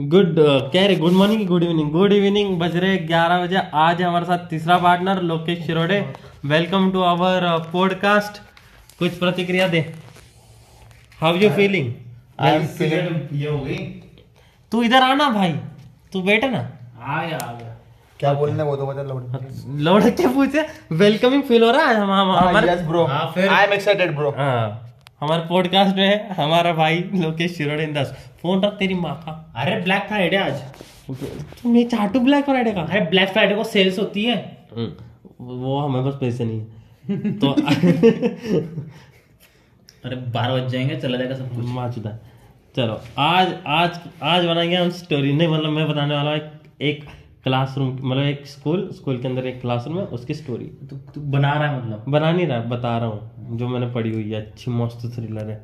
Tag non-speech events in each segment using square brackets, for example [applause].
Good कह रहे good morning good evening good evening बज रहे ग्यारह बजे। आज हमारे साथ तीसरा partner Lokesh Shirode. Welcome to our podcast कुछ प्रतिक्रिया दे। How you feeling I am feeling ये हो गई। तू इधर आना भाई। तू बैठे ना। आ गया आ गया क्या बोलने वो तो बता लौट लौट के पूछे? वेलकमिंग फील हो रहा है हम हम- हमारे यस ब्रो हाँ, आई एम एक्साइटेड ब्रो हाँ। हमारे पॉडकास्ट में है हमारा भाई लोकेश शिरोडे दस फ़ोन रख तेरी माँ का। अरे ब्लैक फ्राइडे आज। तुम ये चाटू ब्लैक फ्राइडे का? अरे ब्लैक फ्राइडे को सेल्स होती है। हम्म, वो हमें बस पैसे नहीं है। तो [laughs] अरे बारह बज जाएँगे चला जाएगा सब कुछ। माचुदा चलो आज आज आज बनाएँगे हम स्टोरी नहीं मतलब मैं बताने वाला हूँ एक, एक क्लासरूम मतलब एक स्कूल स्कूल के अंदर एक क्लासरूम है उसकी स्टोरी तू तू बना रहा है मतलब? बना नहीं रहा बता रहा हूँ जो मैंने पढ़ी हुई है अच्छी मस्त थ्रिलर है।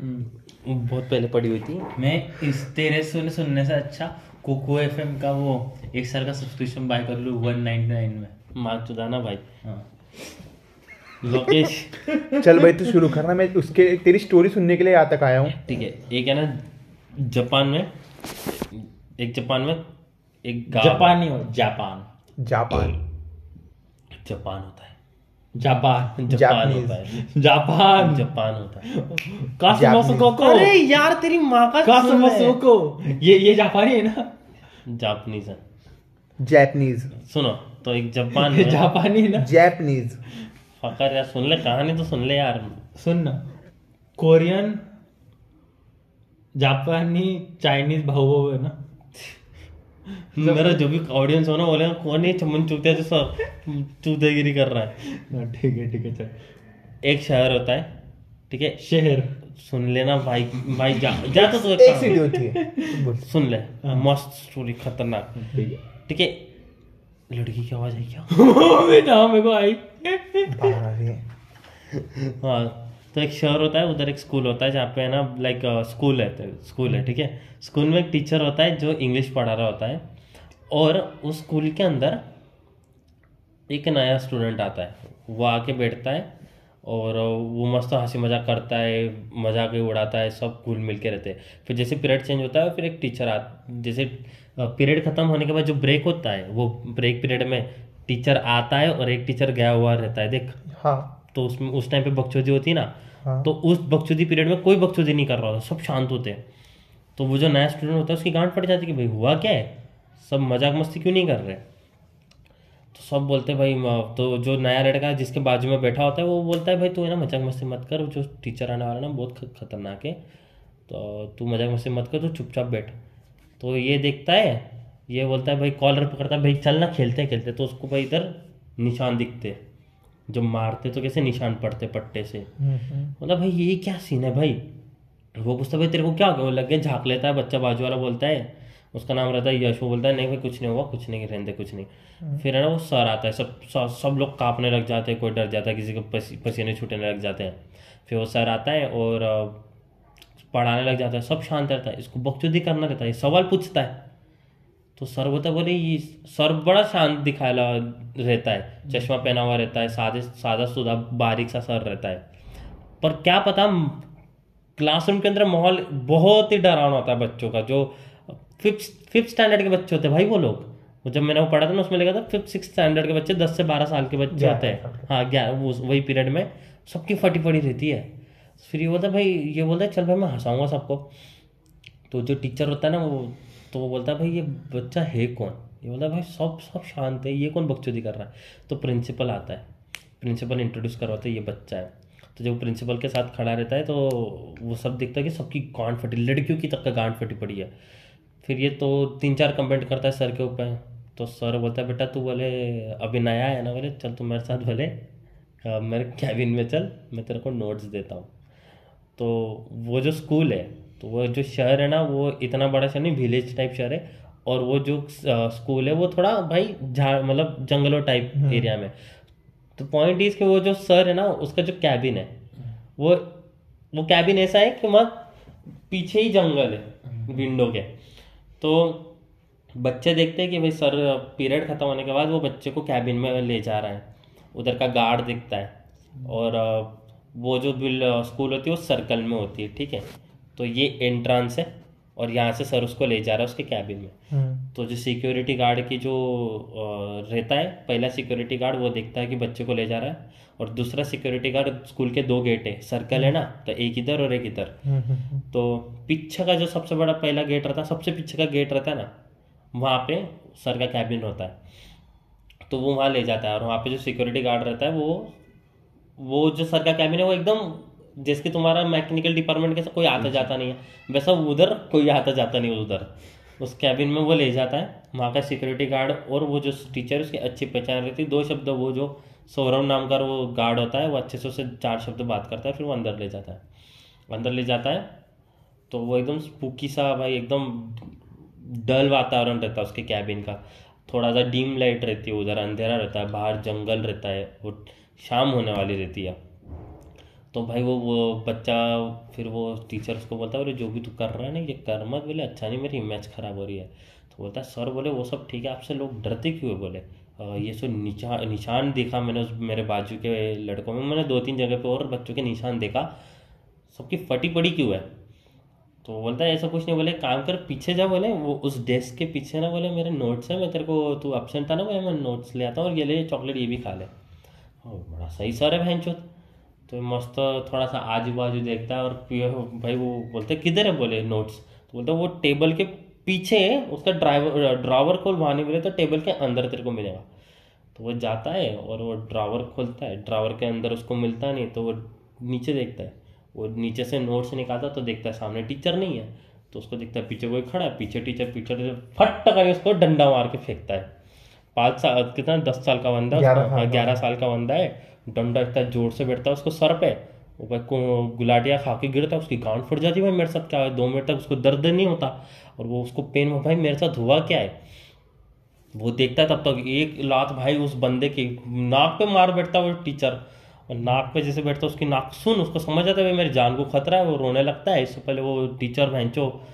बहुत पहले पढ़ी हुई थी। मैं इस तेरे सुन सुनने से अच्छा कोको एफ़ का वो एक साल का सब्सक्रिप्शन बाय कर लूँ वन नाइनटी नाइन में। माचुदा ना भाई। हाँ। लोकेश। चल भाई तू शुरू करना मैं उसके तेरी स्टोरी सुनने के लिए यहाँ तक आया हूँ। ठीक है एक है ना जापान में एक जापान में एक जापानी हो जापान। जापान। जापान होता है। जापान। जापान होता है। जापान। जापान होता है। कासुमोसुको। अरे यार तेरी माँ का सुन कासुमोसुको। ये ये जापानी है ना? जापानीज है। जैपनीज सुनो तो एक जापान जापानी है ना? जैपनीज फकर यार सुन ले कहानी तो सुन ले यार। सुन ना। कोरियन जापानी चाइनीज़ भाऊ है ना? मेरा जो भी ऑडियंस हो ना बोले कौन ये चमन चूतिया जो सब चूतेगिरी कर रहा है? हाँ, ठीक है ठीक है चल। एक शहर होता है ठीक है? शहर। सुन लेना भाई भाई जा [laughs] जा तो तू एक सीढ़ी होती है सुन ले मस्त स्टोरी खतरनाक। ठीक है। लड़की की आवाज़ आई क्या? [laughs] बेटा मेरे को आई। बाहर आ रही है हाँ तो एक शहर होता है उधर एक स्कूल होता है जहाँ पे है ना लाइक स्कूल है स्कूल है ठीक है? स्कूल में एक टीचर होता है जो इंग्लिश पढ़ा रहा होता है। और उस स्कूल के अंदर एक नया स्टूडेंट आता है। वो आके बैठता है और वो मस्त हँसी मज़ाक करता है मज़ाक उड़ाता है सब घुल मिल के रहते हैं। फिर जैसे पीरियड चेंज होता है फिर एक टीचर आ जैसे पीरियड खत्म होने के बाद जो ब्रेक होता है वो ब्रेक पीरियड में टीचर आता है और एक टीचर गया हुआ रहता है देख। हाँ। तो उसमें उस टाइम पे बकचोदी होती है ना हाँ। तो उस बकचोदी पीरियड में कोई बकचोदी नहीं कर रहा होता सब शांत होते हैं। तो वो जो नया स्टूडेंट होता है उसकी गांठ फट जाती है कि भाई हुआ क्या है? सब मज़ाक मस्ती क्यों नहीं कर रहे? तो सब बोलते भाई तो जो नया लड़का है जिसके बाजू में बैठा होता है वो बोलता है भाई तू है ना मज़ाक मस्ती मत कर जो टीचर आने वाला ना बहुत खतरनाक है। तो तू मज़ाक मस्ती मत कर तू चुपचाप बैठ। तो ये देखता है ये बोलता है भाई कॉलर पकड़ता है भाई चल ना खेलते खेलते तो उसको भाई इधर निशान दिखते जब मारते तो कैसे निशान पड़ते पट्टे से। मतलब भाई ये क्या सीन है भाई? वो पूछता भाई तेरे को क्या हो गया? लग गया झाँक लेता है बच्चा बाजू वाला बोलता है उसका नाम रहता है यश वो बोलता है नहीं भाई कुछ नहीं हुआ कुछ नहीं रहने कुछ नहीं। फिर है ना वो सर आता है सब सब, सब लोग कांपने लग जाते हैं कोई डर जाता है किसी को पसी, पसीने छूटने लग जाते हैं। फिर वो सर आता है और पढ़ाने लग जाता है सब शांत रहता है इसको बकचोदी करना रहता है सवाल पूछता है। तो सर बोलता बोले ये सर बड़ा शांत दिखाया रहता है चश्मा पहना हुआ रहता है सादे सादा सुदा बारीक सा सर रहता है। पर क्या पता क्लासरूम के अंदर माहौल बहुत ही डरावना होता है बच्चों का जो फिफ्थ फिफ्थ स्टैंडर्ड के बच्चे होते हैं भाई वो लोग। वो जब मैंने वो पढ़ा था ना उसमें लिखा था फिफ्थ सिक्स स्टैंडर्ड के बच्चे दस से बारह साल के बच्चे होते हैं। हाँ ग्यारह वो वही पीरियड में सबकी फटी पड़ी रहती है। फिर ये बोलता है, भाई ये बोलता है चल भाई मैं हंसाऊँगा सबको। तो जो टीचर होता है ना वो तो वो बोलता है भाई ये बच्चा है कौन? ये बोलता है भाई सब सब शांत है ये कौन बकचोदी कर रहा है? तो प्रिंसिपल आता है। प्रिंसिपल इंट्रोड्यूस करवाते है ये बच्चा है। तो जब प्रिंसिपल के साथ खड़ा रहता है तो वो सब देखता है कि सबकी गांठ फटी लड़कियों की तक का गांठ फटी पड़ी है। फिर ये तो तीन चार कंप्लेंट करता है सर के ऊपर। तो सर बोलता है बेटा तू बोले अभी नया है ना बोले चल तू मेरे साथ बोले। मेरे कैबिन में चल मैं तेरे को नोट्स देता हूँ। तो वो जो स्कूल है तो वो जो शहर है ना वो इतना बड़ा शहर नहीं विलेज टाइप शहर है। और वो जो स्कूल है वो थोड़ा भाई झाड़ मतलब जंगलों टाइप एरिया में। तो पॉइंट इज़ कि वो जो सर है ना उसका जो कैबिन है वो वो कैबिन ऐसा है कि मत पीछे ही जंगल है विंडो के। तो बच्चे देखते हैं कि भाई सर पीरियड खत्म होने के बाद वो बच्चे को कैबिन में ले जा रहा है। उधर का गार्ड दिखता है और वो जो बिल स्कूल होती है वो सर्कल में होती है ठीक है? तो ये एंट्रांस है और यहाँ से सर उसको ले जा रहा है उसके कैबिन में। हम्म, तो जो सिक्योरिटी गार्ड की जो रहता है पहला सिक्योरिटी गार्ड वो देखता है कि बच्चे को ले जा रहा है। और दूसरा सिक्योरिटी गार्ड स्कूल के दो गेट है। सर्कल है ना तो एक इधर और एक इधर। हम्म, हम्म, तो पीछे का जो सबसे बड़ा पहला गेट रहता है सबसे पीछे का गेट रहता है ना वहाँ पे सर का कैबिन होता है। तो वो वहाँ ले जाता है और वहाँ पे जो सिक्योरिटी गार्ड रहता है वो वो जो सर का कैबिन है वो एकदम जैसे कि तुम्हारा मैकेनिकल डिपार्टमेंट कैसा कोई आता जाता नहीं है। वैसा उधर कोई आता जाता नहीं उधर। उस कैबिन में वो ले जाता है। वहाँ का सिक्योरिटी गार्ड और वो जो टीचर उसकी अच्छी पहचान रहती है दो शब्द वो जो सौरभ नाम का वो गार्ड होता है वो अच्छे से उससे चार शब्द बात करता है फिर वो अंदर ले जाता है। अंदर ले जाता है तो वो एकदम स्पूकी सा भाई एकदम डल वातावरण रहता है उसके कैबिन का। थोड़ा सा डीम लाइट रहती है उधर अंधेरा रहता है बाहर जंगल रहता है वो शाम होने वाली रहती है। तो भाई वो वो बच्चा फिर वो टीचर उसको बोलता है बोले जो भी तू कर रहा है ना ये कर मत बोले अच्छा नहीं मेरी इमेज खराब हो रही है। तो बोलता है सर बोले वो सब ठीक है आपसे लोग डरते क्यों बोले "अ, ये सो निशान निशान देखा मैंने उस, मेरे बाजू के लड़कों में। मैंने दो तीन जगह पे और बच्चों के निशान देखा। सबकी फटी पड़ी क्यों है? तो बोलता है, ऐसा कुछ नहीं बोले, काम कर, पीछे जा बोले। वो उस डेस्क के पीछे ना बोले, मेरे नोट्स है, मैं तेरे को, तू अपसेंट था ना बोले, मैं नोट्स ले आता हूँ और ये ले चॉकलेट ये भी खा ले। बड़ा सही सर है बहन चोत तो मस्त थोड़ा सा आजू बाजू देखता है और भाई वो बोलते किधर है बोले नोट्स तो बोलते वो टेबल के पीछे उसका ड्राइवर ड्रावर खोल वहाँ नहीं बोले तो टेबल के अंदर तेरे को मिलेगा। तो वो जाता है और वो ड्रावर खोलता है। ड्रावर के अंदर उसको मिलता नहीं तो वो नीचे देखता है। वो नीचे से नोट्स निकालता तो देखता है सामने टीचर नहीं है। तो उसको देखता है पीछे कोई खड़ा है। पीछे टीचर पीछे टीचर फट कर उसको डंडा मार के फेंकता है। पाँच साल कितना? दस साल का बंदा है ग्यारह साल का। बंदा है। डंडा इतना ज़ोर से बैठता है उसको सर पे। को गुलाटिया खा के गिरता है उसकी गांड फट जाती है भाई मेरे साथ क्या है? दो मिनट तक उसको दर्द नहीं होता। और वो उसको पेन में भाई, मेरे साथ हुआ क्या है? वो देखता है तब तक, एक लात भाई उस बंदे के नाक पे मार बैठता वो टीचर और नाक पे जैसे बैठता उसकी नाक सुन, उसको समझ आता है, भाई, मेरी जान को खतरा है, वो रोने लगता है। इससे पहले वो टीचर भैंचो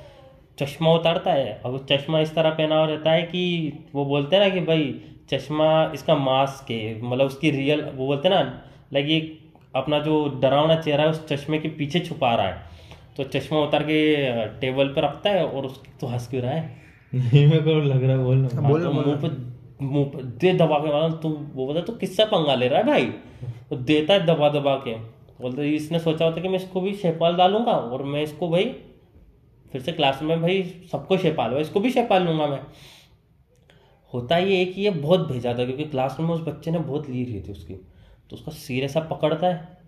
चश्मा उतारता है। और वो चश्मा इस तरह पहना हुआ रहता है कि वो बोलते हैं ना कि भाई, चश्मा इसका मास्क है। मतलब उसकी रियल वो बोलते हैं ना लाइक ये अपना जो डरावना चेहरा है, उस चश्मे के पीछे छुपा रहा है। तो चश्मा उतार के टेबल पर रखता है और उस तो हंस क्यों रहा है? नहीं मेरे को लग रहा है बोल हाँ, बोल हाँ, तो मुँह पे मुँह पे दे दबा के मारा तू वो बोलता तू किससे पंगा ले रहा है भाई? तो देता है दबा दबा के। बोलते इसने सोचा होता कि मैं इसको भी शेपाल डालूँगा और मैं इसको भाई फिर से क्लास में भाई सबको शेपाल इसको भी शेपाल लूँगा मैं। होता ये है कि ये बहुत भेजा था क्योंकि क्लासरूम में उस बच्चे ने बहुत ली रही थी उसकी। तो उसका सिर ऐसा पकड़ता है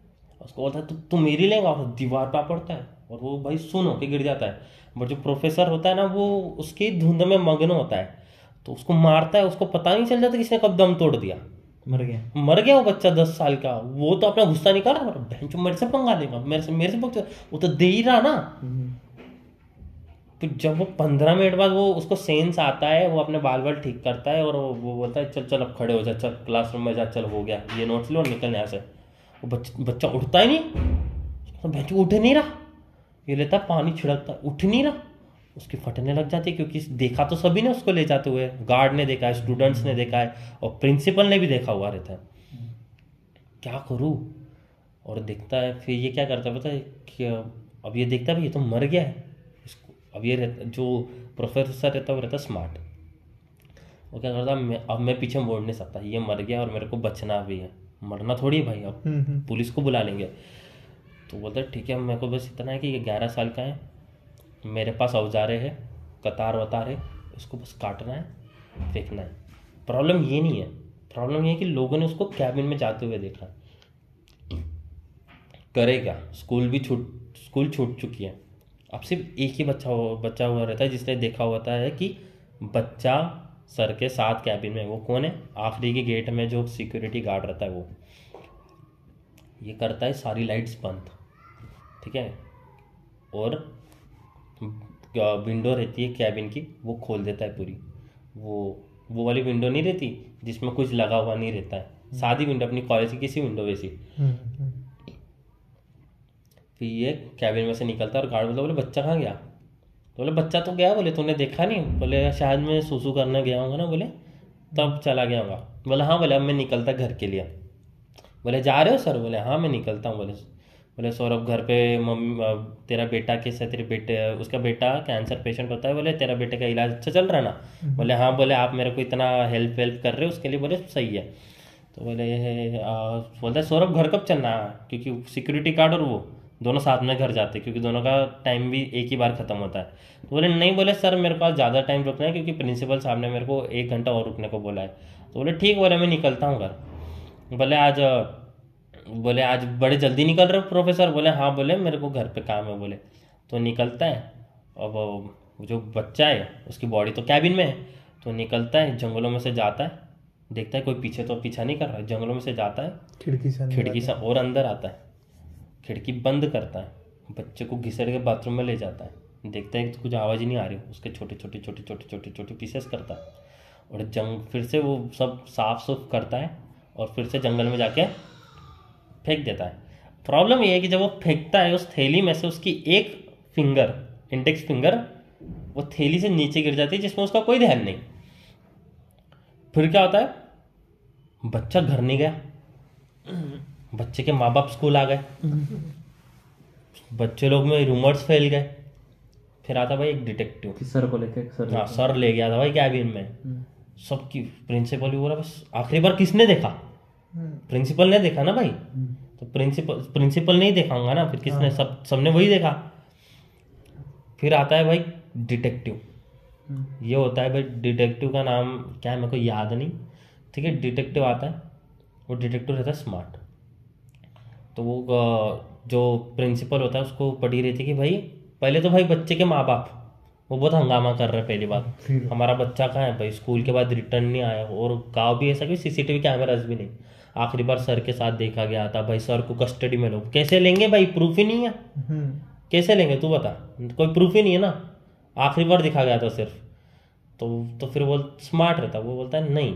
उसको बोलता है तू तू मेरी लेगा और दीवार पे आ पड़ता है। और वो भाई सुन होके गिर जाता है। बट जो प्रोफेसर होता है ना वो उसकी धुंध में मग्न होता है। तो उसको मारता है उसको पता नहीं चल जाता किसने कब दम तोड़ दिया। मर गया। मर गया वो बच्चा दस साल का। वो तो अपना गुस्सा नहीं कर रहा बहन चो मेरे से पंगा देगा मेरे से मेरे से पंगा वो तो दे ही रहा ना। तो जब वो पंद्रह मिनट बाद वो उसको सेंस आता है वो अपने बाल बाल ठीक करता है और वो बोलता है चल चल अब खड़े हो जा चल क्लासरूम में जा चल हो गया। ये नोट्स लो निकल यहाँ से। वो बच्चा बच्चा उठता ही नहीं। बच्चा उठ नहीं रहा। ये लेता पानी छिड़कता उठ नहीं रहा। उसकी फटने लग जाती है क्योंकि देखा तो सभी ने उसको ले जाते हुए। गार्ड ने देखा है स्टूडेंट्स ने देखा है और प्रिंसिपल ने भी देखा हुआ रहता है। क्या करूँ? और देखता है फिर ये क्या करता है पता है कि अब ये देखता है ये तो मर गया है। इसको अब ये रहता जो प्रोफेसर रहता है वो रहता स्मार्ट वो क्या करता मैं अब मैं पीछे मोड़ नहीं सकता। ये मर गया और मेरे को बचना भी है। मरना थोड़ी है भाई अब हम्म, हम्म। पुलिस को बुला लेंगे। तो बोलता, ठीक है, मेरे को बस इतना है कि ये ग्यारह साल का है। मेरे पास औजारे है, कतार वतार है इसको बस काटना है फेंकना है। प्रॉब्लम ये नहीं है। प्रॉब्लम ये है कि लोगों ने उसको कैबिन में जाते हुए देखा। करे क्या स्कूल भी छूट, स्कूल छूट चुकी है। अब सिर्फ़ एक ही बच्चा बच्चा हुआ रहता है, जिसने देखा होता है कि बच्चा सर के साथ कैबिन में वो कौन है? आखिरी के गेट में जो सिक्योरिटी गार्ड रहता है वो। ये करता है सारी लाइट्स बंद। ठीक है? और विंडो रहती है कैबिन की वो खोल देता है पूरी। वो वो वाली विंडो नहीं रहती जिसमें कुछ लगा हुआ नहीं रहता है। सादी विंडो अपनी कॉलेज की किसी विंडो वैसी। हम्म, हम्म। फिर ये कैबिन में से निकलता है और गार्ड बोला बोले बच्चा कहाँ गया? तो बोले बच्चा तो गया बोले तूने देखा नहीं? बोले शायद मैं सुसु करने गया होगा ना बोले तब चला गया होगा। बोले हाँ बोले अब मैं निकलता घर के लिए। बोले जा रहे हो सर? बोले हाँ मैं निकलता हूँ बोले बोले सौरभ घर पे मम्मी तेरा बेटा कैसा तेरे बेटे उसका बेटा कैंसर पेशेंट होता है बोले तेरा बेटे का इलाज अच्छा चल रहा है ना? बोले हाँ बोले आप मेरे को इतना हेल्प वेल्प कर रहे हो उसके लिए बोले सही है। तो बोले बोलता है सौरभ घर कब चलना है? क्योंकि सिक्योरिटी गार्ड और वो दोनों साथ में घर जाते हैं क्योंकि दोनों का टाइम भी एक ही बार ख़त्म होता है। तो बोले नहीं बोले सर मेरे पास ज़्यादा टाइम रुकना है क्योंकि प्रिंसिपल साहब ने मेरे को एक घंटा और रुकने को बोला है। तो बोले ठीक बोले मैं निकलता हूँ घर। बोले आज बोले आज बड़े जल्दी निकल रहे हो प्रोफेसर बोले हाँ बोले मेरे को घर पे काम है बोले। तो निकलता है। अब जो बच्चा है उसकी बॉडी तो कैबिन में है। तो निकलता है जंगलों में से जाता है। देखता है कोई पीछे तो पीछा नहीं कर रहा है जंगलों में से जाता है। खिड़की से खिड़की से और अंदर आता है। खिड़की बंद करता है। बच्चे को घिसड़ के बाथरूम में ले जाता है। देखता है कि कुछ आवाज़ ही नहीं आ रही उसके छोटे छोटे छोटे छोटे छोटे छोटे पीसेस करता है। और जंग फिर से वो सब साफ़ सुफ करता है और फिर से जंगल में जाके फेंक देता है। प्रॉब्लम ये है कि जब वो फेंकता है उस थैली में से उसकी एक फिंगर इंडेक्स फिंगर वो थैली से नीचे गिर जाती है जिसमें उसका कोई ध्यान नहीं। फिर क्या होता है? बच्चा घर नहीं गया। बच्चे के माँ बाप स्कूल आ गए। बच्चे लोग में रूमर्स फैल गए। फिर आता भाई एक डिटेक्टिव कि सर को लेके सर हाँ सर ले गया था भाई कैबिन में। सबकी प्रिंसिपल भी बोला बस आखिरी बार किसने देखा? प्रिंसिपल ने देखा ना भाई? तो प्रिंसिपल प्रिंसिपल नहीं देखाऊँगा ना फिर किसने सब सबने वही देखा। फिर आता है भाई डिटेक्टिव। ये होता है भाई डिटेक्टिव का नाम क्या है मेरे को याद नहीं। ठीक है डिटेक्टिव आता है वो डिटेक्टिव रहता है स्मार्ट। तो वो जो प्रिंसिपल होता है उसको पढ़ी रही थी कि भाई पहले तो भाई बच्चे के माँ बाप वो बहुत हंगामा कर रहे हैं पहली बात। हमारा बच्चा कहाँ है भाई? स्कूल के बाद रिटर्न नहीं आया और गाँव भी ऐसा कि सीसीटीवी कैमराज भी नहीं। आखिरी बार सर के साथ देखा गया था। भाई सर को कस्टडी में लो। कैसे लेंगे भाई? प्रूफ ही नहीं है। हम्म, कैसे लेंगे? तू बता। कोई प्रूफ ही नहीं है ना। आखिरी बार दिखा गया था सिर्फ़। तो तो फिर वो स्मार्ट रहता। वो बोलता है नहीं।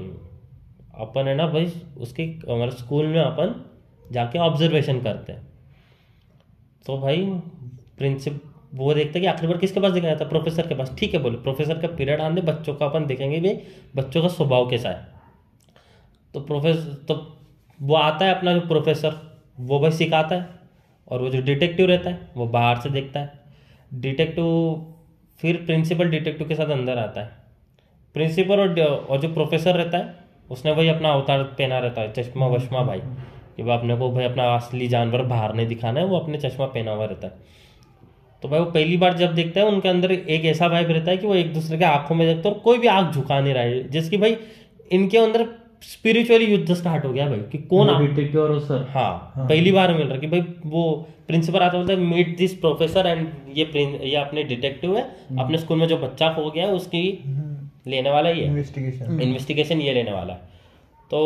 अपन है ना भाई उसके हमारे स्कूल में अपन जाके ऑब्जर्वेशन करते हैं। तो भाई प्रिंसिप वो देखते हैं कि आखिरी बार किसके पास दिखाया था? प्रोफेसर के पास। ठीक है बोले। प्रोफेसर का पीरियड आने बच्चों का अपन देखेंगे भी बच्चों का स्वभाव कैसा है। तो प्रोफेसर तो वो आता है अपना जो प्रोफेसर, वो भाई सिखाता है और वो जो डिटेक्टिव रहता है, वो बाहर से देखता है। डिटेक्टिव, फिर प्रिंसिपल डिटेक्टिव के साथ अंदर आता है। प्रिंसिपल और और जो प्रोफेसर रहता है, उसने वही अपना अवतार पहना रहता है, चश्मा वश्मा भाई। कि भाई अपने को भाई अपना असली जानवर बाहर नहीं दिखाना है, वो अपने चश्मा पहना हुआ रहता है। तो भाई वो पहली बार जब देखता है, उनके अंदर एक ऐसा वाइब रहता है कि वो एक दूसरे के आँखों में देखते हैं और कोई भी आँख झुका नहीं रहा है। जिसकी भाई, इनके अंदर स्पिरिचुअली युद्ध स्टार्ट हो गया भाई कि कौन और सर हाँ पहली बार मिल रहा कि भाई वो प्रिंसिपल आता बोलता है मीट दिस प्रोफेसर एंड ये ये अपने डिटेक्टिव है अपने स्कूल में जो बच्चा खो गया है उसकी लेने वाला ही है। इन्वेस्टिगेशन इन्वेस्टिगेशन ये लेने वाला है। तो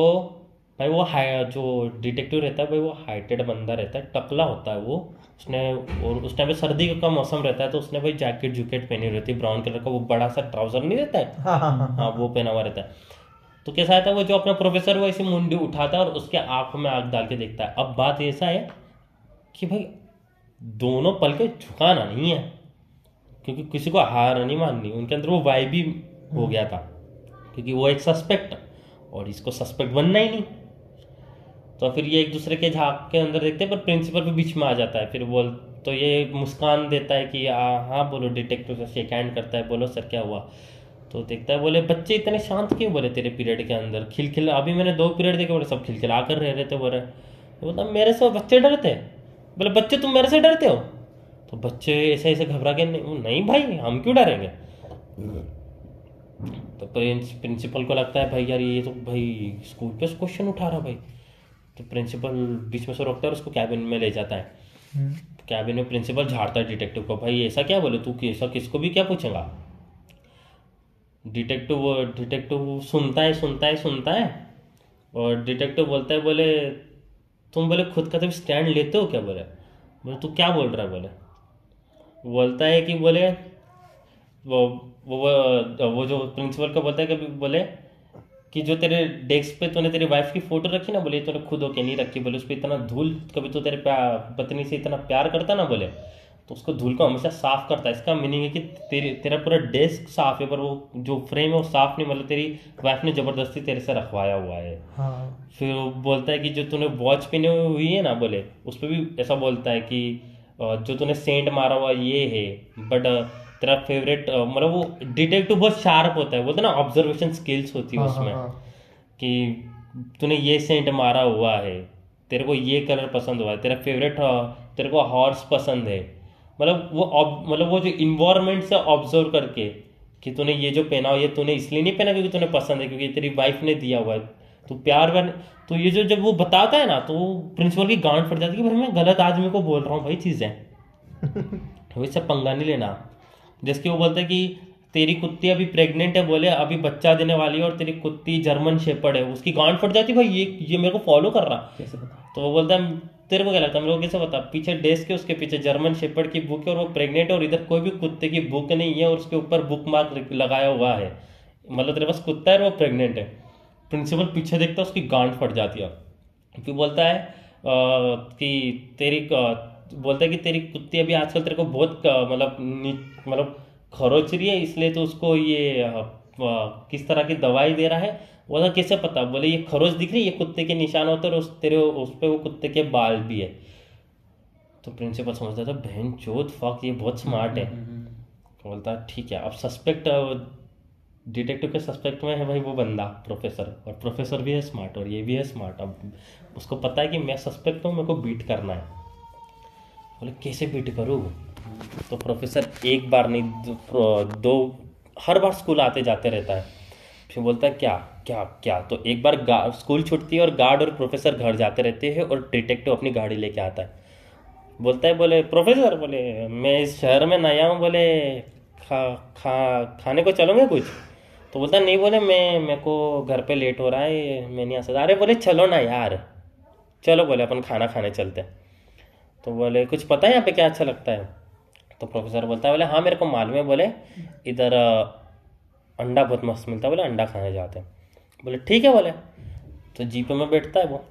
भाई वो हाई जो डिटेक्टिव रहता है भाई वो हाइटेड बंदा रहता है टकला होता है वो। उसने और उस टाइम पे सर्दी का मौसम रहता है तो उसने भाई जैकेट जुकेट पहनी रहती है ब्राउन कलर का वो बड़ा सा ट्राउज़र नहीं रहता है हाँ हाँ हाँ। हाँ वो पहना हुआ रहता है। तो कैसा आता है वो जो अपना प्रोफेसर वो ऐसे मुंडी उठाता है और उसके आँखों में आग डाल के देखता है। अब बात ऐसा है कि भाई दोनों पल के झुकाना नहीं है क्योंकि किसी को हार नहीं माननी। उनके अंदर वो वाई भी हो गया था क्योंकि वो एक सस्पेक्ट और इसको सस्पेक्ट बनना ही नहीं। तो फिर ये एक दूसरे के झाक के अंदर देखते हैं पर प्रिंसिपल भी बीच में आ जाता है। फिर बोल तो ये मुस्कान देता है कि आ, हाँ बोलो डिटेक्टिव से शेक हैंड करता है बोलो सर क्या हुआ? तो देखता है बोले बच्चे इतने शांत क्यों बोले तेरे पीरियड के अंदर? खिलखिल अभी मैंने दो पीरियड देखे बोले सब खिलखिला कर रह रहे थे बोले। तो बोलता मेरे से बच्चे डरते? हैं बोले बच्चे तुम मेरे से डरते हो? तो बच्चे ऐसे ऐसे घबरा के नहीं नहीं भाई हम क्यों डरेंगे? तो प्रिंस प्रिंसिपल को लगता है भाई यार ये तो भाई स्कूल पे क्वेश्चन उठा रहा भाई। तो प्रिंसिपल बीच में से रोकता है उसको कैबिन में ले जाता है। हम्म, कैबिन में प्रिंसिपल झाड़ता है डिटेक्टिव को भाई ऐसा क्या बोले तू? ऐसा किसको भी क्या पूछेगा? डिटेक्टिव वो डिटेक्टिव सुनता है सुनता है सुनता है। और डिटेक्टिव बोलता है बोले तुम बोले खुद का तो स्टैंड लेते हो क्या? बोले। बोले तू क्या बोल रहा है? बोले। बोलता है कि बोले वो वो वो, जो प्रिंसिपल का बोलता है कभी बोले कि जो तेरे डेस्क पे तूने तेरी वाइफ की फ़ोटो रखी ना बोले तूने खुद होके नहीं रखी। बोले उस पर इतना धूल कभी तो तेरे पत्नी से इतना प्यार करता ना बोले। तो उसको धूल को हमेशा साफ़ करता है। इसका मीनिंग है कि तेरे तेरा पूरा डेस्क साफ़ है पर वो जो फ्रेम है वो साफ़ नहीं मतलब तेरी वाइफ ने ज़बरदस्ती तेरे से रखवाया हुआ है। हाँ। फिर वो बोलता है कि जो तूने वॉच पहनी हुई है ना बोले उस पर भी ऐसा बोलता है कि जो तूने सेंट मारा हुआ ये है बट तेरा फेवरेट मतलब वो डिटेक्टिव बहुत शार्प होता है बोलते हैं ना ऑब्जर्वेशन स्किल्स होती है हाँ, उसमें हाँ, कि तूने ये सेंट मारा हुआ है तेरे को ये कलर पसंद हुआ है तेरा फेवरेट तेरे को हॉर्स पसंद है। मतलब वो मतलब वो जो इन्वायरमेंट से ऑब्ज़र्व करके कि तूने ये जो पहना हो ये तूने इसलिए नहीं पहना क्योंकि तूने पसंद है क्योंकि तेरी वाइफ ने दिया हुआ है। तो प्यार व्यार तो ये जो जब वो बताता है ना तो प्रिंसिपल की गांड फट जाती है कि भाई मैं गलत आदमी को बोल रहा हूँ भाई चीज़ें। वैसे [laughs] पंगा नहीं लेना। जिसके वो बोलते है कि तेरी कुत्ती अभी प्रेग्नेंट है बोले अभी बच्चा देने वाली है और तेरी कुत्ती जर्मन शेपर्ड है। उसकी गांड फट जाती है भाई ये ये मेरे को फॉलो कर रहा। तो वो बोलता है तेरे को क्या लगता है मेरे को कैसे पता? पीछे डेस्क के उसके पीछे जर्मन शेपर्ड की बुक है और वो प्रेग्नेंट है और इधर कोई भी कुत्ते की बुक नहीं है और उसके ऊपर बुक मार्क लगाया हुआ है। मतलब तेरे पास कुत्ता है और वो प्रेग्नेंट है। प्रिंसिपल पीछे देखता है, उसकी गांड फट जाती है। फिर बोलता है कि तेरी बोलता है कि तेरी कुत्ती अभी आजकल तेरे को बहुत मतलब मतलब खरोच रही है, इसलिए तो उसको ये किस तरह की दवाई दे रहा है बोला कैसे पता? बोले ये खरोच दिख रही है ये कुत्ते के निशान होते और उस तेरे उस पर वो कुत्ते के बाल भी है। तो प्रिंसिपल समझता था बहन चोत फक ये बहुत स्मार्ट है। तो बोलता ठीक है अब सस्पेक्ट डिटेक्टिव के सस्पेक्ट में है भाई वो बंदा प्रोफेसर और प्रोफेसर भी है स्मार्ट और ये भी है स्मार्ट अब उसको पता है कि मैं सस्पेक्ट हूँ मेरे को बीट करना है। बोले कैसे बीट करूँ? तो प्रोफेसर एक बार नहीं दो, दो हर बार स्कूल आते जाते रहता है। फिर बोलता है, क्या क्या क्या? तो एक बार स्कूल छुटती है और गार्ड और प्रोफेसर घर जाते रहते हैं और डिटेक्टिव अपनी गाड़ी लेके आता है। बोलता है, बोले, प्रोफेसर, बोले, मैं इस शहर में नया हूँ, बोले, खा खा, खाने को चलोगे कुछ? तो बोलता नहीं, बोले, मैं, मेरे को घर पे लेट हो रहा है, मैं नहीं आ सकता। अरे, बोले, चलो ना यार। चलो, बोले, अपन खाना खाने चलते हैं। तो बोले, कुछ पता है यहाँ पे क्या अच्छा लगता है? तो प्रोफेसर बोलता है बोले हाँ मेरे को मालूम है बोले इधर अंडा बहुत मस्त मिलता है बोले अंडा खाने जाते हैं। बोले ठीक है बोले तो जीप में बैठता है वो।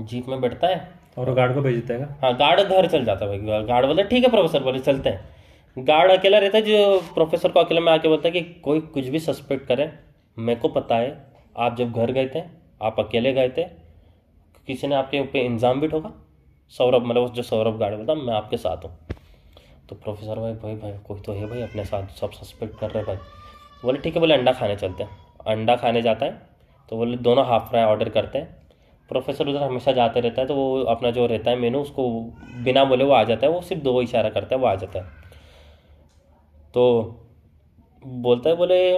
जीप में बैठता है। और गार्ड को भेज देता है हाँ गार्ड घर चल जाता है भाई। गार्ड बोलता ठीक है प्रोफेसर बोले चलते हैं। गार्ड अकेला रहता है जो प्रोफेसर को अकेले में आके बोलता है कि कोई कुछ भी सस्पेक्ट करे मेरे को पता है आप जब घर गए थे आप अकेले गए थे किसी ने आपके ऊपर इंजाम भी ठोका? सौरभ मतलब जो सौरभ गार्ड बोलता मैं आपके साथ हूँ। तो प्रोफेसर भाई भाई भाई, कोई तो है भाई अपने साथ, सब सस्पेक्ट कर रहे भाई। बोले, ठीक है, बोले, अंडा खाने चलते हैं। अंडा खाने जाता है तो बोले, दोनों हाफ़ फ्राई ऑर्डर करते हैं। प्रोफेसर उधर हमेशा जाते रहता है तो वो अपना जो रहता है मेनू उसको बिना बोले वो आ जाता है, वो सिर्फ़ दो इशारा करता है, वो आ जाता है। तो बोलता है, बोले,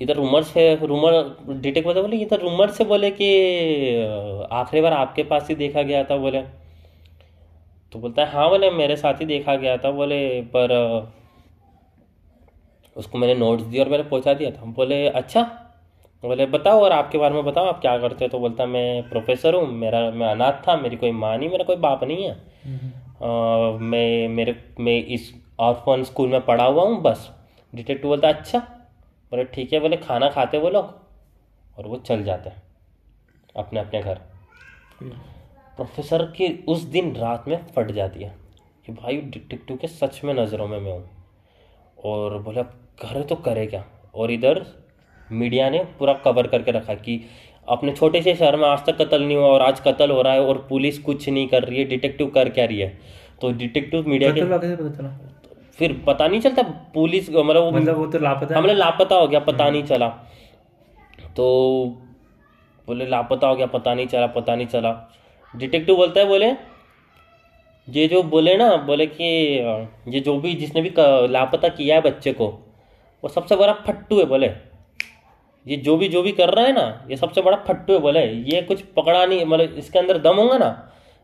इधर रूमर से रूमर डिटेक्ट बोलता बोले, इधर रूमर से बोले कि आखिरी बार आपके पास ही देखा गया था, बोले। तो बोलता है हाँ बोले मेरे साथ ही देखा गया था। बोले पर उसको मैंने नोट्स दिए और मैंने पहुँचा दिया था। बोले अच्छा। बोले बताओ और आपके बारे में बताओ आप क्या करते हो? तो बोलता मैं प्रोफेसर हूँ मेरा मैं अनाथ था मेरी कोई माँ नहीं मेरा कोई बाप नहीं है। अ, मैं मेरे मैं इस ऑर्फन स्कूल में पढ़ा हुआ हूँ बस। डिटेक्टिव बोलता अच्छा। बोले ठीक है। बोले खाना खाते वो लोग? और वो चल जाते हैं अपने अपने घर। प्रोफेसर की उस दिन रात में फट जाती है कि भाई डिटेक्टिव के सच में नज़रों में मैं हूँ। और बोले अब करे तो करे क्या? और इधर मीडिया ने पूरा कवर करके रखा कि अपने छोटे से शहर में आज तक कत्ल नहीं हुआ और आज कत्ल हो रहा है और पुलिस कुछ नहीं कर रही है डिटेक्टिव कर क्या रही है? तो डिटेक्टिव मीडिया के कत्ल पता चला? फिर पता नहीं चलता पुलिस मतलब वो मतलब वो तो लापता है। हमने लापता हो गया पता नहीं चला। तो बोले लापता हो गया पता नहीं चला पता नहीं चला। डिटेक्टिव बोलता है बोले ये जो बोले ना बोले कि ये जो भी जिसने भी लापता किया है बच्चे को वो सबसे बड़ा फट्टू है बोले। ये जो भी जो भी कर रहा है ना ये सबसे बड़ा फट्टू है बोले। ये कुछ पकड़ा नहीं मतलब इसके अंदर दम होगा ना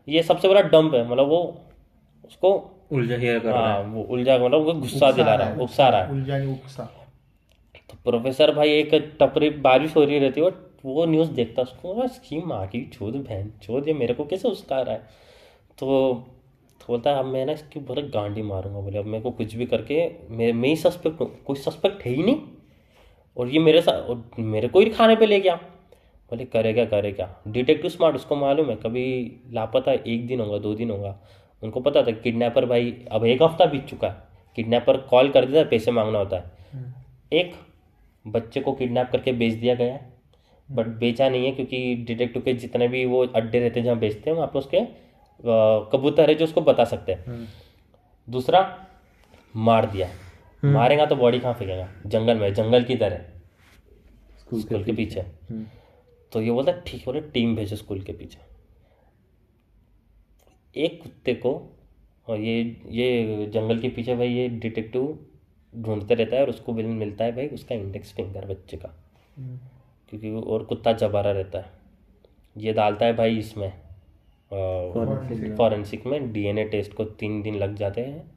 ये सबसे बड़ा डंप है मतलब वो उसको उलझा ही कर रहा हाँ। वो उलझा मतलब वो गुस्सा दिला रहा है उकसा रहा है। उकसा। तो प्रोफेसर भाई एक टपरी बारिश हो रही रहती है और वो न्यूज़ देखता उसको बोला, इसकी माँ की चोद बहन चोद ये मेरे को कैसे उसका रहा है? तो तो बोलता है अब मैं ना इसकी पूरे गांडी मारूँगा बोले अब मेरे को कुछ भी करके मैं मैं ही सस्पेक्ट हूँ कोई सस्पेक्ट है ही नहीं। और ये मेरे साथ और मेरे को ही खाने पे ले गया। बोले करेगा करेगा डिटेक्टिव स्मार्ट उसको मालूम है कभी लापता एक दिन होगा दो दिन होगा। उनको पता था किडनैपर भाई अब एक हफ़्ता बीत चुका है। किडनैपर कॉल कर देता है पैसे मांगना होता है। एक बच्चे को किडनैप करके बेच दिया गया है। बट बेचा नहीं है क्योंकि डिटेक्टिव के जितने भी वो अड्डे रहते हैं जहाँ बेचते हैं वहाँ पे उसके कबूतर है जो उसको बता सकते हैं। दूसरा मार दिया। मारेगा तो बॉडी कहाँ फेंकेगा? जंगल में जंगल की तरह। स्कूल स्कूल के पीछे। हम्म। तो ये बोलता ठीक है बोले टीम भेजो स्कूल के पीछे। एक कुत्ते को और ये ये जंगल के पीछे भाई ये डिटेक्टिव ढूंढते रहता है और उसको बिल मिलता है भाई उसका इंडेक्स फिंगर बच्चे का। क्योंकि वो- और कुत्ता जबारा रहता है। ये डालता है भाई इसमें। फॉरेंसिक में। डीएनए टेस्ट को तीन दिन लग जाते हैं।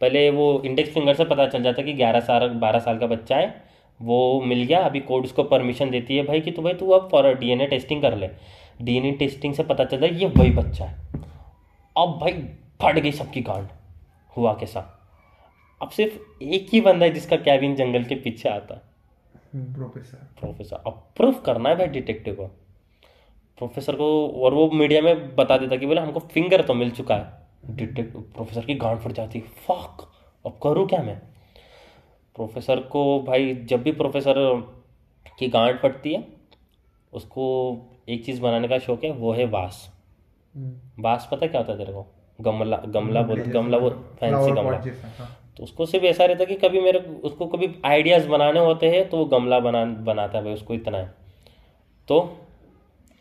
पहले वो इंडेक्स फिंगर से पता चल जाता है कि ग्यारह साल बारह साल का बच्चा है वो मिल गया अभी कोर्ट उसको परमिशन देती है भाई कि तू भाई तू अब फॉर डीएनए टेस्टिंग कर ले। डीएनए टेस्टिंग से पता चलता है ये वही बच्चा है। अब भाई फट गई सबकी गांड हुआ कैसा? अब सिर्फ़ एक ही बंदा है जिसका कैबिन जंगल के पीछे आता है। प्रोफेसर। प्रोफेसर। अब प्रूफ करना है भाई डिटेक्टिव को। प्रोफेसर को और वो मीडिया में बता देता कि बोले हमको फिंगर तो मिल चुका है। डिटेक्टिव प्रोफेसर की गांड फट जाती फक! अब करूँ क्या मैं? प्रोफेसर को भाई जब भी प्रोफेसर की गांड फटती है उसको एक चीज़ बनाने का शौक है वो है बाँस बाँस पता क्या होता है तेरे को? गमला गमला बोल गमला वो फैंसी गमला। तो उसको सिर्फ़ ऐसा रहता है कि कभी मेरे उसको कभी आइडियाज़ बनाने होते हैं तो वो गमला बना बनाता है भाई, उसको इतना है। तो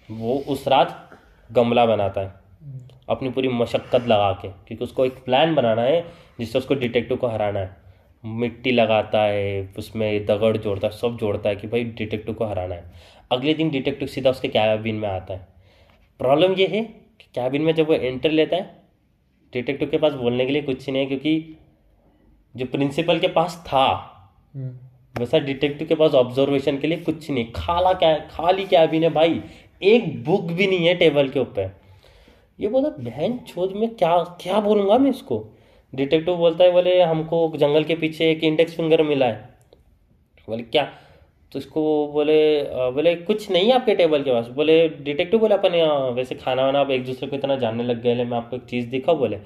वो उस रात गमला बनाता है, अपनी पूरी मशक्क़त लगा के क्योंकि उसको एक प्लान बनाना है, जिससे उसको डिटेक्टिव को हराना है। मिट्टी लगाता है, उसमें दगड़ जोड़ता है, सब जोड़ता है कि भाई डिटेक्टिव को हराना है। अगले दिन डिटेक्टिव सीधा उसके कैबिन में आता है। प्रॉब्लम ये है कि कैबिन में जब वो एंटर लेता है डिटेक्टिव के पास बोलने के लिए कुछ नहीं है, क्योंकि जो प्रिंसिपल के पास था वैसा डिटेक्टिव के पास ऑब्जर्वेशन के लिए कुछ नहीं। खाला क्या खाली कैबिन है भाई। एक बुक भी नहीं है टेबल के ऊपर। ये बोला बहन छोद में क्या क्या बोलूँगा मैं इसको? डिटेक्टिव बोलता है बोले हमको जंगल के पीछे एक इंडेक्स फिंगर मिला है। बोले क्या? तो इसको बोले बोले कुछ नहीं है आपके टेबल के पास। बोले डिटेक्टिव बोले अपन वैसे खाना वाना आप एक दूसरे को इतना जानने लग गए मैं आपको एक चीज़ दिखाऊँ? बोले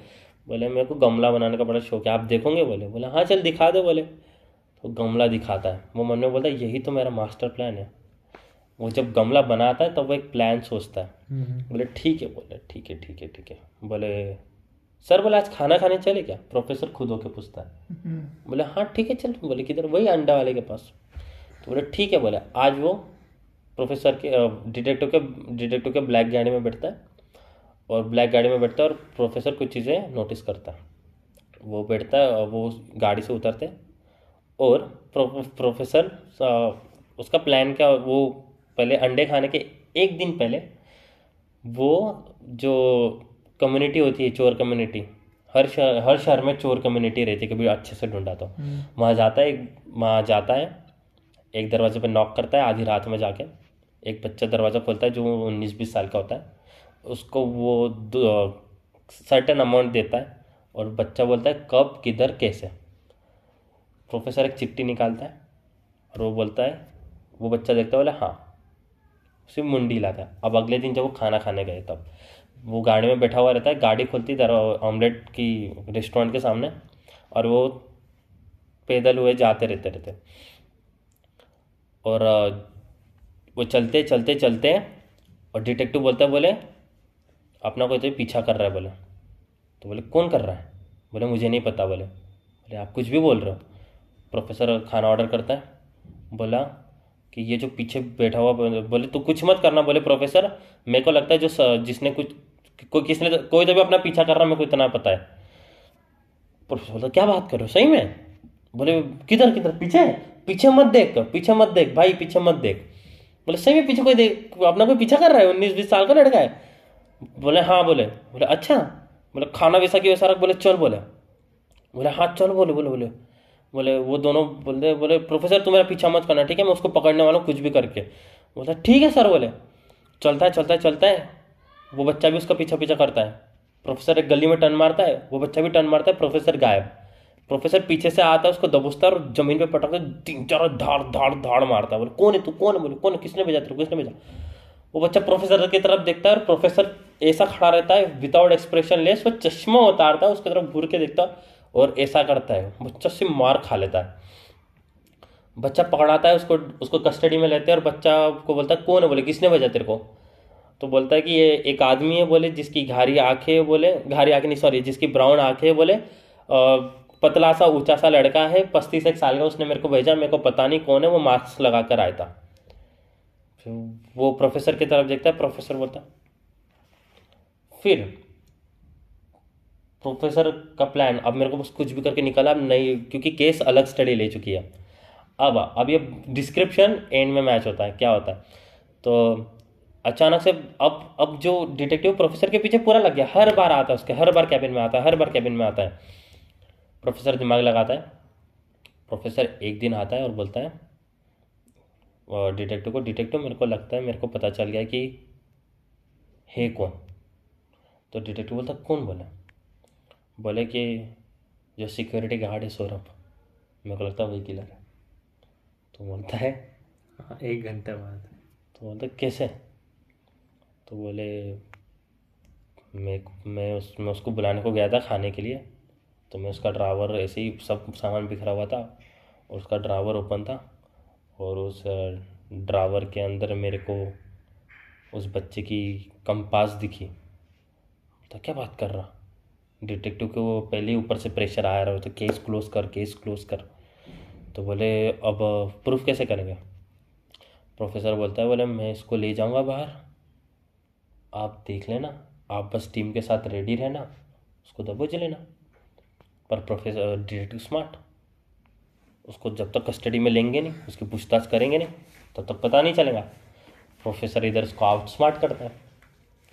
बोले मेरे को गमला बनाने का बड़ा शौक है आप देखोगे? बोले बोले हाँ चल दिखा दो। बोले तो गमला दिखाता है। वो मन में बोलता है यही तो मेरा मास्टर प्लान है। वो जब गमला बनाता है तब तो वो एक प्लान सोचता है। बोले ठीक है बोले ठीक है ठीक है ठीक है। बोले सर बोले आज खाना खाने चले क्या? प्रोफेसर खुद होके पूछता है। बोले हाँ ठीक है चल। बोले किधर? वही अंडा वाले के पास। तो बोले ठीक है बोले आज वो प्रोफेसर के डिटेक्टिव के डिटेक्टिव के ब्लैक गाड़ी में बैठता है। और ब्लैक गाड़ी में बैठता है और प्रोफेसर कुछ चीज़ें नोटिस करता है। वो बैठता है और वो गाड़ी से उतरते हैं और प्रो, प्रोफेसर उसका प्लान क्या वो पहले अंडे खाने के एक दिन पहले वो जो कम्युनिटी होती है चोर कम्युनिटी हर शहर हर शहर में चोर कम्युनिटी रहती है कभी अच्छे से ढूंढा तो। वहाँ जाता है एक वहाँ जाता है एक दरवाजे पर नॉक करता है आधी रात में जाके एक बच्चा दरवाज़ा खोलता है जो उन्नीस बीस साल का होता है। उसको वो सर्टन अमाउंट देता है और बच्चा बोलता है, कब, किधर, कैसे? प्रोफेसर एक चिट्ठी निकालता है और वो बोलता है, वो बच्चा देखता है, बोले हाँ। उसे मुंडी लाता है। अब अगले दिन जब वो खाना खाने गए, तब वो गाड़ी में बैठा हुआ रहता है, गाड़ी खुलती दर, ऑमलेट की रेस्टोरेंट के सामने और वो पैदल हुए जाते रहते रहते। और, वो चलते चलते चलते और डिटेक्टिव बोलता है, बोले अपना कोई तो पीछा कर रहा है बोले तो बोले, कौन कर रहा है? बोले, मुझे नहीं पता बोले बोले, आप कुछ भी बोल रहे हो। प्रोफेसर खाना ऑर्डर करता है। बोला कि ये जो पीछे बैठा हुआ बोले तो कुछ मत करना। बोले, प्रोफेसर, मेरे को लगता है जो जिसने कुछ कोई किसने कोई तो भी अपना पीछा कर रहा है, मेरे को इतना पता है। प्रोफेसर बोलता, क्या बात कर रहे हो? सही में? बोले, किधर किधर? पीछे? पीछे मत देख, पीछे मत देख, भाई, पीछे मत देख। बोले, सही में पीछे कोई देख, अपना कोई पीछा कर रहा है? उन्नीस बीस साल का लड़का है। बोले हाँ बोले। बोले अच्छा? बोले, खाना वैसा की वैसा रख बोले, चल, बोले। बोले हाँ चल, बोले बोले बोले। बोले, वो दोनों बोलते, बोले, प्रोफेसर तू मेरा पीछा मत करना, ठीक है? मैं उसको पकड़ने वाला हूँ कुछ भी करके। बोला ठीक है सर, बोले। चलता है चलता है चलता है। वो बच्चा भी उसका पीछा पीछा करता है। प्रोफेसर एक गली में टर्न मारता है। वो बच्चा भी टर्न मारता है। प्रोफेसर गायब। प्रोफेसर पीछे से आता है, उसको दबोचता है और ज़मीन पे पटकता के तीन, चार धाड़ धाड़ धाड़ मारता है। बोले, कौन है तू? कौन है? बोले, कौन है? किसने भेजा तेरे किसने भेजा? वो बच्चा प्रोफेसर की तरफ़ देखता है और प्रोफेसर ऐसा खड़ा रहता है विदाउट एक्सप्रेशन लेस वो चश्मा उतारता है, उसकी तरफ़ घूर के देखता और ऐसा करता है बच्चा से मार खा लेता है। बच्चा पकड़ाता है, उसको उसको कस्टडी में लेते हैं, और बच्चा को बोलता है, कौन है? बोले, किसने भेजा तेरे को? तो बोलता है कि ये एक आदमी है, बोले, जिसकी घारी आँखें बोले, घारी आँखें नहीं सॉरी जिसकी ब्राउन आँखें बोले पतला सा, ऊँचा सा लड़का है पस्तीस एक साल का उसने मेरे को भेजा, मेरे को पता नहीं कौन है, वो मास्क लगा कर आया था। फिर वो प्रोफेसर की तरफ़ देखता है प्रोफेसर बोलता है फिर प्रोफेसर का प्लान अब मेरे को बस कुछ भी करके निकाला नहीं, क्योंकि केस अलग स्टडी ले चुकी है। अब अब ये डिस्क्रिप्शन एंड में मैच होता है, क्या होता है? तो अचानक से अब अब जो डिटेक्टिव प्रोफेसर के पीछे पूरा लग गया, हर बार आता है उसके, हर बार कैबिन में आता है, हर बार कैबिन में आता है। प्रोफेसर दिमाग लगाता है। प्रोफेसर एक दिन आता है और बोलता है और डिटेक्टिव को डिटेक्टिव मेरे को लगता है, मेरे को पता चल गया कि, है कौन? तो डिटेक्टिव बोलता कौन बोला बोले कि जो सिक्योरिटी गार्ड है सौरभ मेरे को लगता है वही किलर है। तो बोलता है हाँ, एक घंटे बाद। तो बोलता कैसे? तो बोले मैं मैं उस मैं उसको बुलाने को गया था खाने के लिए। तो मैं उसका ड्रावर ऐसे ही सब सामान बिखरा हुआ था और उसका ड्रावर ओपन था और उस ड्रावर के अंदर मेरे को उस बच्चे की कंपास दिखी। तो क्या बात कर रहा? डिटेक्टिव को पहले ऊपर से प्रेशर आ रहा हो तो केस क्लोज कर केस क्लोज कर। तो बोले, अब प्रूफ कैसे करेंगे? प्रोफेसर बोलता है, बोले, मैं इसको ले जाऊँगा बाहर। आप देख लेना, आप बस टीम के साथ रेडी रहना, उसको दबोच लेना। पर प्रोफेसर डिटेक्टिव स्मार्ट उसको जब तक कस्टडी में लेंगे नहीं, उसकी पूछताछ करेंगे नहीं, तब तक पता नहीं चलेगा। प्रोफेसर इधर उसको आउट स्मार्ट करता है।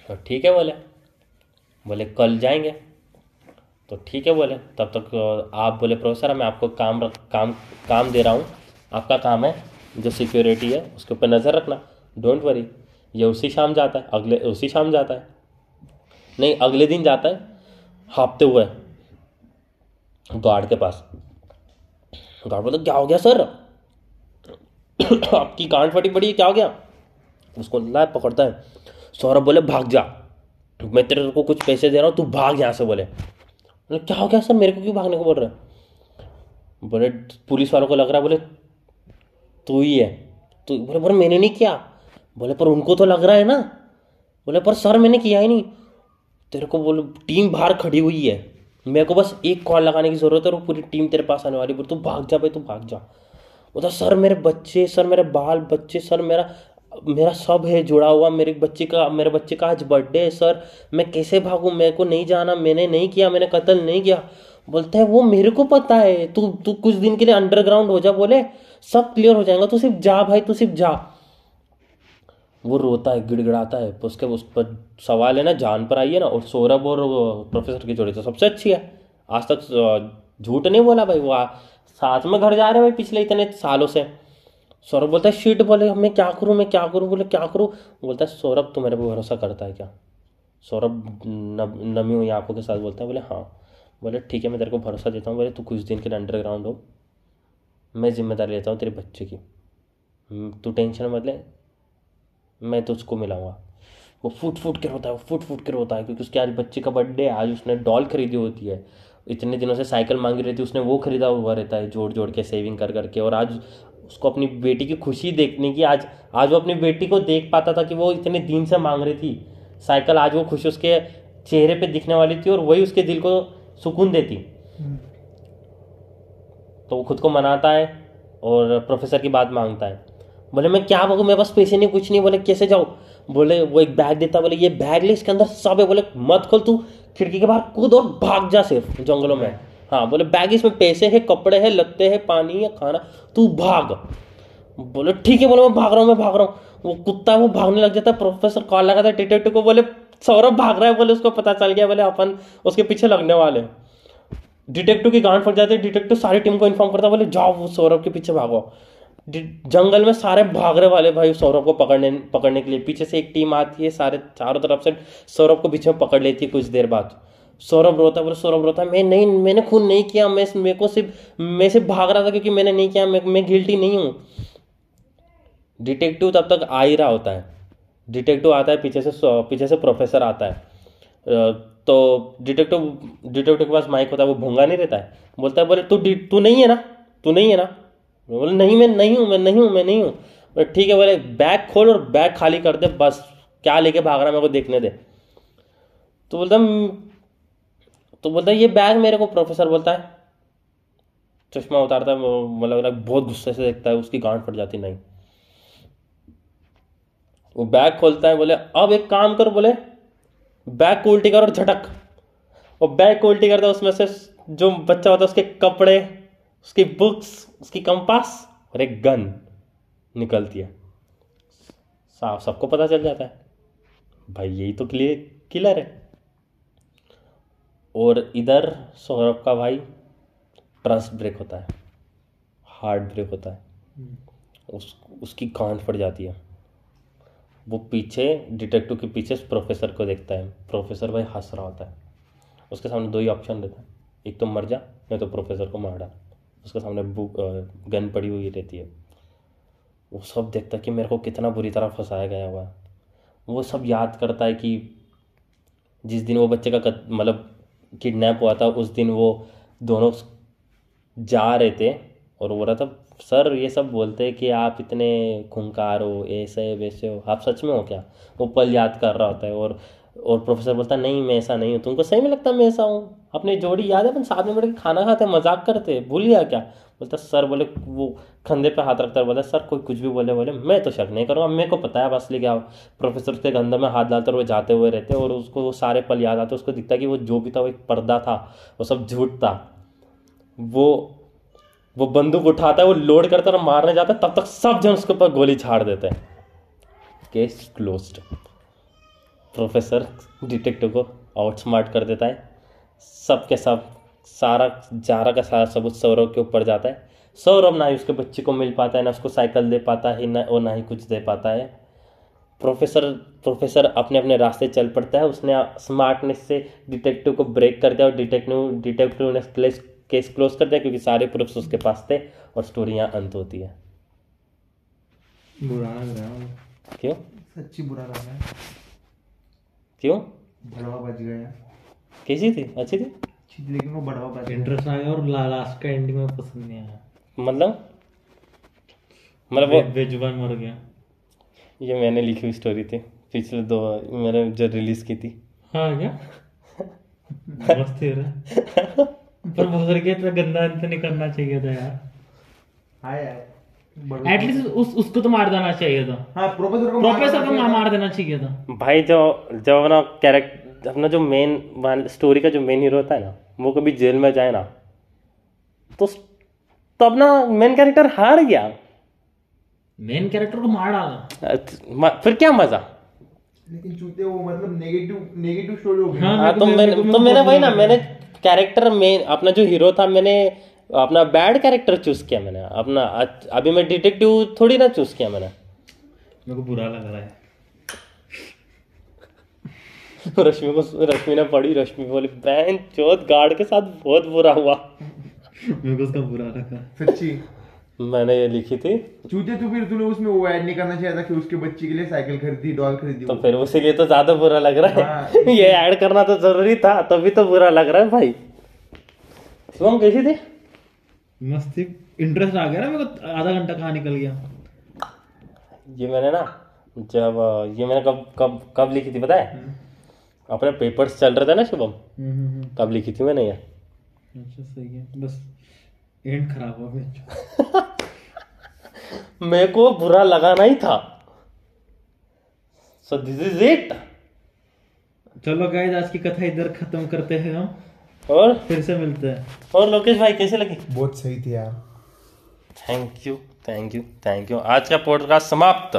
तो ठीक है बोले। बोले, कल जाएँगे। तो ठीक है बोले, तब तक आप बोले, प्रोफेसर, मैं आपको काम रख काम काम दे रहा हूँ। आपका काम है, जो सिक्योरिटी है, उसके ऊपर नज़र रखना। डोंट वरी ये उसी शाम जाता है, अगले, उसी शाम जाता है। नहीं, अगले दिन जाता है, हाँपते हुए गार्ड के पास। गार्ड बोलता क्या हो गया सर आपकी गांड फटी पड़ी क्या हो गया? उसको लाए, पकड़ता है। सौरभ बोले, भाग जा। मैं तेरे को कुछ पैसे दे रहा हूँ, तू भाग यहाँ से बोले। बोले, क्या हो गया सर? मेरे को क्यों भागने को बोल रहे बोले, पुलिस वालों को लग रहा बोले, तू ही है। तो बोले, पर मैंने नहीं किया। बोले, पर उनको तो लग रहा है ना। बोले, पर सर मैंने किया ही नहीं। तेरे को बोलो, टीम बाहर खड़ी हुई है। मेरे को बस एक कॉल लगाने की ज़रूरत है और पूरी टीम तेरे पास आने वाली बोले, तू भाग जा भाई, तू भाग जा। बोला, सर मेरे बच्चे, सर मेरे बाल बच्चे, सर मेरा मेरा सब है, जुड़ा हुआ, मेरे बच्चे का, मेरे बच्चे का आज बर्थडे है सर मैं कैसे भागूं? मेरे को नहीं जाना, मैंने नहीं किया, मैंने कत्ल नहीं किया। बोलता है, वो मेरे को पता है, तू तू कुछ दिन के लिए अंडरग्राउंड हो जा, बोले। सब क्लियर हो जाएगा, तू सिर्फ़ जा भाई, तू सिर्फ़ जा। वो रोता है, गिड़गिड़ाता है, उसके, उस पर सवाल है ना, जान पर आई है ना, और सौरभ और प्रोफेसर की जोड़ी तो सबसे अच्छी है। आज तक झूठ नहीं बोला भाई, वो साथ में घर जा रहे हैं भाई पिछले इतने सालों से। सौरभ बोलता है शीट बोले मैं क्या करूँ मैं क्या करूँ? बोले क्या करूँ? बोलता है सौरभ तू मेरे पे भरोसा करता है क्या? सौरभ नमी हुई आँखों के साथ बोलता है बोले हाँ। बोले ठीक है मैं तेरे को भरोसा देता हूँ। बोले तू कुछ दिन के लिए अंडरग्राउंड हो। मैं ज़िम्मेदारी लेता हूँ तेरे बच्चे की। हम्म, तू टेंशन मत ले। मैं तुझको मिलाऊँगा। वो फुट फूट के रोता है वो फुट फुट के रोता है क्योंकि उसके आज बच्चे का बर्थडे है आज उसने डॉल खरीदी होती है। इतने दिनों से साइकिल मांगी रहती है उसने वो खरीदा हुआ रहता है जोड़ जोड़ के सेविंग कर करके और आज उसको अपनी बेटी की खुशी देखने की, आज आज वो अपनी बेटी को देख पाता था कि वो इतने दिन से मांग रही थी। साइकिल आज वो खुशी उसके चेहरे पे दिखने वाली थी और वही उसके दिल को सुकून देती। तो वो खुद को मनाता है और प्रोफेसर की बात माँगता है। बोले, मैं क्या मांगू मेरे पास पैसे नहीं, कुछ नहीं। बोले, कैसे जाऊँ? बोले, वो एक बैग देता बोले, ये बैग ले, इसके अंदर सब है। बोले, मत खोल तू, खिड़की के बाहर कूद और भाग जा सिर्फ़ जंगलों में। हाँ बोले, बैग इसमें पैसे है, कपड़े है लत्ते है, पानी है, खाना, तू भाग। बोले, ठीक है, बोले, मैं भाग रहा हूँ, मैं भाग रहा हूँ। वो कुत्ता वो भागने लग जाता है प्रोफेसर कॉल लगाता है डिटेक्टिव को बोले, सौरभ भाग रहा है, बोले, उसको पता चल गया, बोले, अपन उसके पीछे लगने वाले डिटेक्टिव की गांड फट जाती है डिटेक्टिव सारी टीम को इन्फॉर्म करता है, बोले, जाओ, वो सौरभ के पीछे भागो। जंगल में सारे भाग रहे वाले भाई सौरभ को पकड़ने पकड़ने के लिए, पीछे से एक टीम आती है, सारे चारों तरफ़ से सौरभ को पीछे में पकड़ लेती है कुछ देर बाद। सौरभ रोता बोले सौरभ रोता मैं नहीं मैंने खून नहीं किया मैं मेरे को सिर्फ़ मैं सिर्फ़ भाग रहा था क्योंकि मैंने नहीं किया मैं मैं गिल्टी नहीं हूँ। डिटेक्टिव तब तक आ ही रहा होता है। डिटेक्टिव आता है पीछे से पीछे से प्रोफेसर आता है। तो डिटेक्टिव डिटेक्टिव के पास माइक होता है वो भूँगा नहीं रहता है। बोलता है बोले तू तू नहीं है ना? तू नहीं है ना? बोले नहीं मैं नहीं हूँ मैं नहीं हूँ मैं नहीं हूँ। ठीक है बोले बैग खोल और बैग खाली कर दे बस क्या लेके भाग रहा है मेरे को देखने दे। तो बोलता "हम्म, तो बोलता है, ये बैग मेरे को प्रोफेसर बोलता है। चश्मा उतारता है मतलब बहुत गुस्से से देखता है, उसकी गांड फट जाती, नहीं। वो बैग खोलता है, बोले, अब एक काम कर, बोले, बैग को उल्टी कर और झटक। और बैग को उल्टी करता है, उसमें से जो बच्चा होता है, उसके कपड़े, उसकी बुक्स, उसकी कंपास और एक गन निकलती है। साफ़, सबको पता चल जाता है। भाई, यही तो क्लियर किलर है। और इधर सौरभ का भाई ट्रस्ट ब्रेक होता है हार्ट ब्रेक होता है। उस उसकी गांड फट जाती है। वो पीछे डिटेक्टिव के पीछे प्रोफेसर को देखता है। प्रोफेसर भाई हंस रहा होता है। उसके सामने दो ही ऑप्शन रहता है। एक तो मर जा नहीं तो प्रोफेसर को मार डाल। उसके सामने बुक गन पड़ी हुई रहती है। वो सब देखता है कि मेरे को कितना बुरी तरह फंसाया गया हुआ है वो सब याद करता है कि जिस दिन वो बच्चे का मतलब किडनैप हुआ था, उस दिन वो दोनों जा रहे थे और वो रहा था, सर, ये सब बोलते हैं कि आप इतने खूंखार हो ऐसे वैसे हो आप सच में हो क्या? वो पल याद कर रहा होता है और और प्रोफेसर बोलता, नहीं, मैं ऐसा नहीं हूँ, तुमको सही में लगता मैं ऐसा हूँ? अपनी जोड़ी याद है, अपन साथ में बैठ के खाना खाते, मज़ाक करते, भूल गया क्या? बोलता, सर, बोले, वो कंधे पे हाथ रखता है। बोला, सर, कोई कुछ भी बोले बोले, मैं तो शक नहीं करूँगा मेरे को पता है, बस क्या प्रोफेसर उसके कंधे में हाथ डालते वो जाते हुए रहते और उसको वो सारे पल याद आते उसको दिखता कि वो जो भी था, वो एक पर्दा था, वो सब झूठ था। वो वो बंदूक उठाता है, वो लोड करता है मारने जाता है, तब तक सब जन उसके ऊपर गोली झाड़ देते हैं। केस क्लोज्ड प्रोफेसर डिटेक्टिव को आउटस्मार्ट कर देता है। सब के सब सारा जारा का सारा सबूत सौरभ के ऊपर जाता है। सौरभ ना ही उसके बच्चे को मिल पाता है ना उसको साइकिल दे पाता है ना और ना ही कुछ दे पाता है। प्रोफेसर प्रोफेसर अपने अपने रास्ते चल पड़ता है उसने स्मार्टनेस से डिटेक्टिव को ब्रेक कर दिया और डिटेक्टिव डिटेक्टिव ने केस केस क्लोज कर दिया क्योंकि सारे प्रूफ्स उसके पास थे और स्टोरी यहाँ अंत होती है। बुरा लग रहा है। क्यों? सच्ची बुरा लग रहा है। क्यों? बड़वा बच गया। कैसी थी? अच्छी थी? अच्छी- लेकिन वो बच गया इंटरेस्ट आ गया और लास्ट का एंडिंग में पसंद नहीं आया। मतलब? मतलब वो बेजुबान मर गया। ये मैंने लिखी हुई स्टोरी थी। पिछले दो मैंने जो रिलीज़ की थी। हाँ क्या? मस्त है रे पर भसर के इतना गंदा अंत नहीं करना चाहिए था यार। हाँ यार एटलीस्ट उस उसको तो मार देना चाहिए था। हाँ प्रोफेसर को मार- प्रोफेसर को मार देना चाहिए था। भाई जो जब अपना कैरेक्टर अपना जो मेन स्टोरी का जो मेन हीरो होता है ना वो कभी जेल में जाए ना तो तो अपना मेन कैरेक्टर हार गया। मेन कैरेक्टर को मार डाला। फिर क्या मज़ा? लेकिन चूते वो मतलब नेगेटिव नेगेटिव स्टोरी हो गई हाँ, हाँ तो मैंने तो मैंने वही ना मैंने कैरेक्टर मेन अपना जो हीरो था मैंने अपना बैड कैरेक्टर चूज़ किया मैंने। अपना अभी मैं डिटेक्टिव थोड़ी ना चूज़ किया मैंने। मेरे को बुरा लग रहा है। रश्मि को रश्मि ने पढ़ी रश्मि बोली बहन चौथ गार्ड के साथ बहुत बुरा हुआ। मेरे को उसका बुरा लगा। सच्ची? मैंने ये लिखी थी। चूते तो फिर तूने उसमें वो ऐड नहीं करना चाहिए था कि उसके बच्चे के लिए साइकिल खरीदी डॉल खरीदी तो फिर उसी लिए तो ज़्यादा बुरा लग रहा हाँ, है। [laughs] ये ऐड करना तो ज़रूरी था तभी तो बुरा लग रहा है भाई। शिवम कैसी थी? मस्त इंटरेस्ट आ गया ना मेरे को आधा घंटा कहाँ निकल गया। ये मैंने ना जब ये मैंने कब कब कब लिखी थी पता है। अपने पेपर्स चल रहे थे ना शुभम? तब लिखी थी मैंने ये? अच्छा सही है। बस एंड खराब हो गया [laughs] मेरे को बुरा लगाना ही था। सो दिस इज़ इट चलो गाइस आज की कथा इधर खत्म करते हैं हम। और? फिर से मिलते हैं। और लोकेश भाई कैसे लगी? बहुत सही थी यार। Thank you thank you thank you आज का पॉडकास्ट समाप्त।